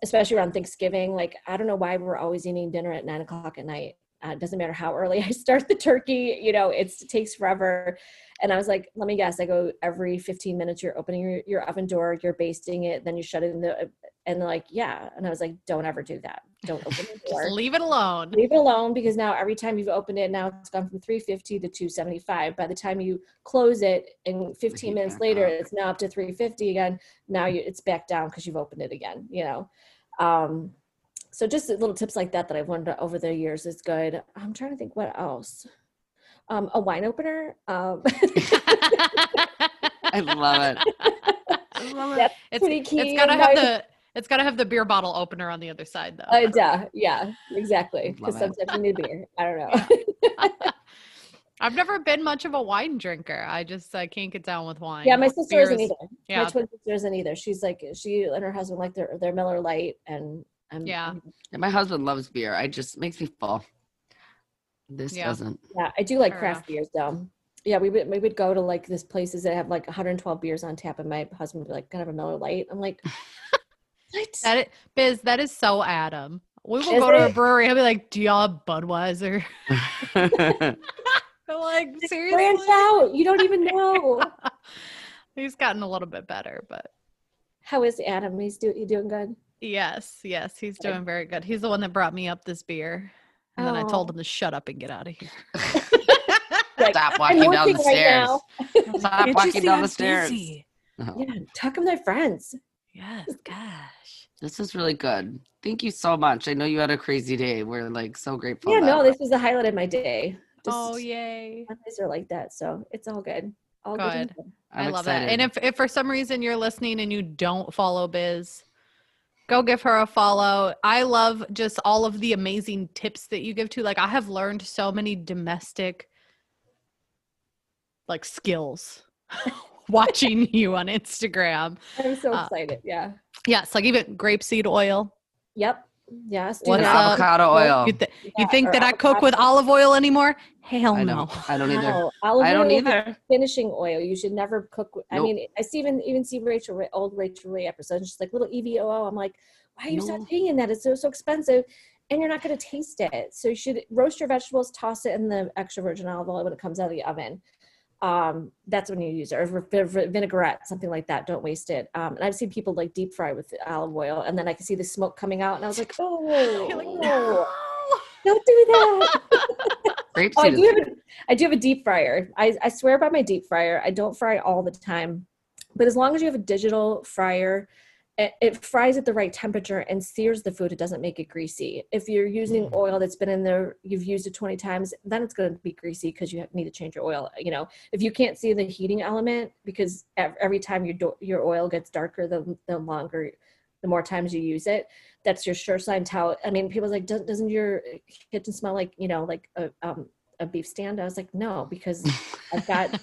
especially around Thanksgiving, like I don't know why we're always eating dinner at nine o'clock at night. Uh, it doesn't matter how early I start the turkey, you know, it's, it takes forever. And I was like, let me guess, I go every 15 minutes, you're opening your, your oven door, you're basting it, then you shut it in the, and like, yeah. And I was like, don't ever do that. Don't open the door. Just leave it alone. Leave it alone because now every time you've opened it, now it's gone from 350 to 275. By the time you close it and 15 heat minutes later, up. it's now up to 350 again. Now you, it's back down because you've opened it again, you know? Um, so just little tips like that that I've learned over the years is good. I'm trying to think what else. Um, a wine opener. Um, I love it. I love it. It's, pretty key. It's gotta have the it's gotta have the beer bottle opener on the other side though. Uh, yeah, yeah, exactly. Because sometimes you need beer. I don't know. I've never been much of a wine drinker. I just I can't get down with wine. yeah, my sister Beer isn't either. Yeah, My twin sister isn't either. She's like she and her husband like their their Miller Lite, and I'm Yeah. And my husband loves beer. I just makes me full. This Yeah. doesn't. yeah. I do like Fair craft enough. beers though. Yeah, we would we would go to like this places that have like 112 beers on tap, and my husband would be like, "Kind of a Miller Lite." I'm like, "What?" that is, Biz, that is so Adam. We will Is go to a brewery. He'll be like, "Do y'all have Budweiser?" I'm like, seriously. Branch out. You don't even know. He's gotten a little bit better, but How is Adam? He's do you doing good? Yes, yes, he's doing very good. He's the one that brought me up this beer, and then I told Oh. him to shut up and get out of here. Like, Stop walking down the right stairs. now. Stop walking see down I'm the stairs. busy? Oh, uh-huh. Yeah, talk to their friends. Yes, gosh. This is really good. Thank you so much. I know you had a crazy day. We're like so grateful. Yeah, no, this was the highlight of my day. Just, oh yay! Mondays are like that, so it's all good. All good. Good. good. i I'm love that. And if if for some reason you're listening and you don't follow Biz, go give her a follow. I love just all of the amazing tips that you give to. Like I have learned so many domestic like skills watching you on Instagram. I'm so Uh, excited. Yeah. Yes, like even grapeseed oil. Yep. Yes. do What's not- avocado oil. You, th- you think or that I cook with olive oil anymore? Hell I no. don't. I don't either. No, olive I don't oil either. Finishing oil. You should never cook. With, I mean, I see even even see Rachael old Rachael Ray episodes. She's like little EVOO. I'm like, why are you No. sauteing in that? It's so so expensive, and you're not going to taste it. So you should roast your vegetables, toss it in the extra virgin olive oil when it comes out of the oven. Um, that's when you use it, or vi- vi- vinaigrette, something like that. Don't waste it. Um, and I've seen people like deep fry with olive oil, and then I can see the smoke coming out, and I was like, oh, like, no, no. don't do that. Grapeseed Oh, I do have a, I do have a deep fryer. I, I swear by my deep fryer. I don't fry all the time, but as long as you have a digital fryer, it, it fries at the right temperature and sears the food. It doesn't make it greasy. If you're using Mm. oil that's been in there, you've used it 20 times, then it's going to be greasy because you have, need to change your oil. You know, if you can't see the heating element, because every time your do- your oil gets darker, the the longer, the more times you use it, that's your sure sign. Tell. I mean, people's like, "Does- doesn't your kitchen smell like you know like a um a beef stand? I was like, no, because I've got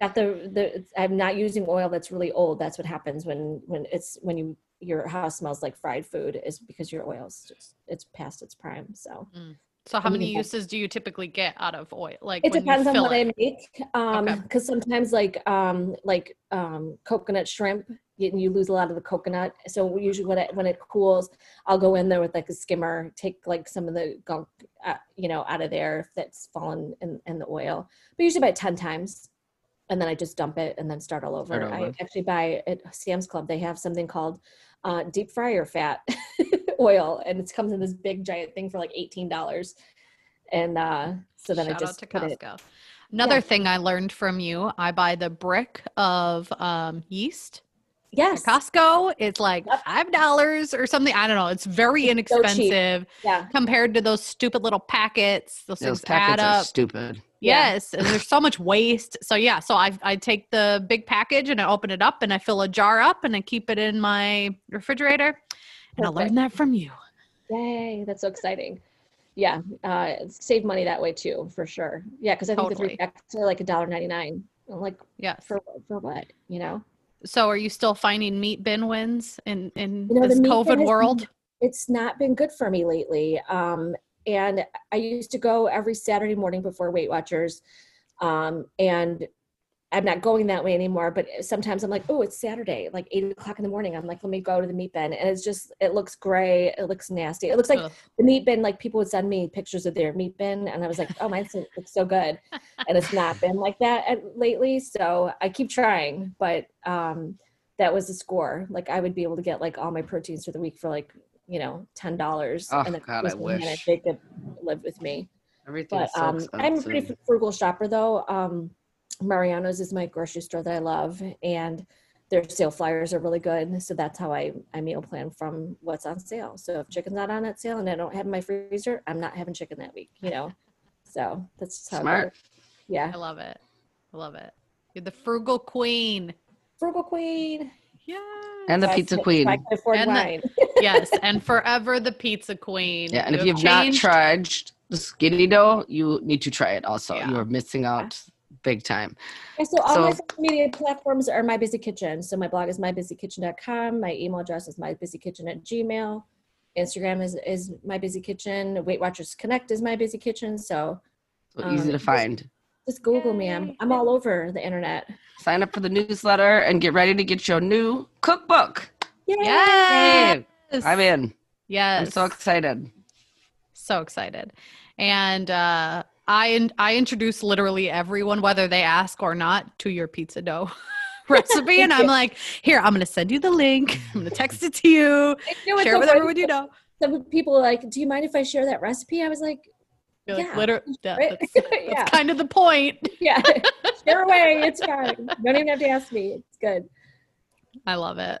got the the I'm not using oil that's really old. That's what happens when when it's when you your house smells like fried food is because your oil's just it's past its prime. So So how many uses do you typically get out of oil? Like it depends on what it? I make. Um Okay. because sometimes like um like um coconut shrimp you, you lose a lot of the coconut. So usually when it when it cools, I'll go in there with like a skimmer, take like some of the gunk, uh, you know, out of there if that's fallen in, in the oil. But usually about ten times, and then I just dump it and then start all over. Start I actually buy at Sam's Club. They have something called uh, deep fryer fat, oil, and it comes in this big giant thing for like eighteen dollars. And uh, so then Shout I just out to put it. Costco. Another Yeah. thing I learned from you, I buy the brick of um, yeast at Yes, Costco. It's like five dollars or something. I don't know. It's very It's so inexpensive yeah, compared to those stupid little packets. Those Those things add packets are up. stupid. Yeah. Yes, and there's so much waste. So yeah, so I I take the big package and I open it up and I fill a jar up and I keep it in my refrigerator. And I Perfect. learned that from you. yay, that's so exciting. Yeah, uh, save money that way too, for sure. Yeah, because I think the three packs are like a dollar ninety nine. Like Yes. for for what, you know? So are you still finding meat bin wins in in You know, this COVID world? it's not been good for me lately. Um, and I used to go every Saturday morning before Weight Watchers. Um, and I'm not going that way anymore, but sometimes I'm like, oh, it's Saturday, like eight o'clock in the morning. I'm like, let me go to the meat bin. And it's just, it looks gray. It looks nasty. It looks like Ugh. the meat bin, like people would send me pictures of their meat bin. And I was like, oh, mine looks so good. And it's not been like that at, lately. So I keep trying, but um, that was the score. Like I would be able to get like all my proteins for the week for like, you know, $10. Oh, and then God, I wish. They could live with me Everything but so um, I'm a pretty frugal shopper though. Um, Mariano's is my grocery store that I love, and their sale flyers are really good. So that's how I I meal plan from what's on sale. So if chicken's not on that sale and I don't have my freezer, I'm not having chicken that week. You know, so that's just how it Smart. goes. Yeah, I love it. I love it. You're the frugal queen. frugal queen. Yeah. And the If pizza could- queen. I could afford And the- yes, and forever the pizza queen. Yeah, and if You you've have not tried the skinny dough, you need to try it also. Yeah. You are missing out big time. Yeah, so all my social media platforms are My Bizzy Kitchen. So my blog is mybizzykitchen.com. My email address is mybizzykitchen at gmail. Instagram is, is My Bizzy Kitchen. Weight Watchers Connect is My Bizzy Kitchen. So So Um, easy to find. just Google me. I'm, I'm all over the internet. Sign up for the newsletter and get ready to get your new cookbook. Yay! Yes. I'm in. Yes. I'm so excited. so excited. And uh I in- I introduce literally everyone, whether they ask or not, to your pizza dough recipe. and I'm like, here, I'm gonna send you the link. I'm gonna text it to you. Share so with everyone you know. Some people are like, do you mind if I share that recipe? I was like, You're like, Yeah, liter- yeah, right? that's, that's yeah, kind of the point. yeah. share away. It's fine. You don't even have to ask me. It's good. I love it.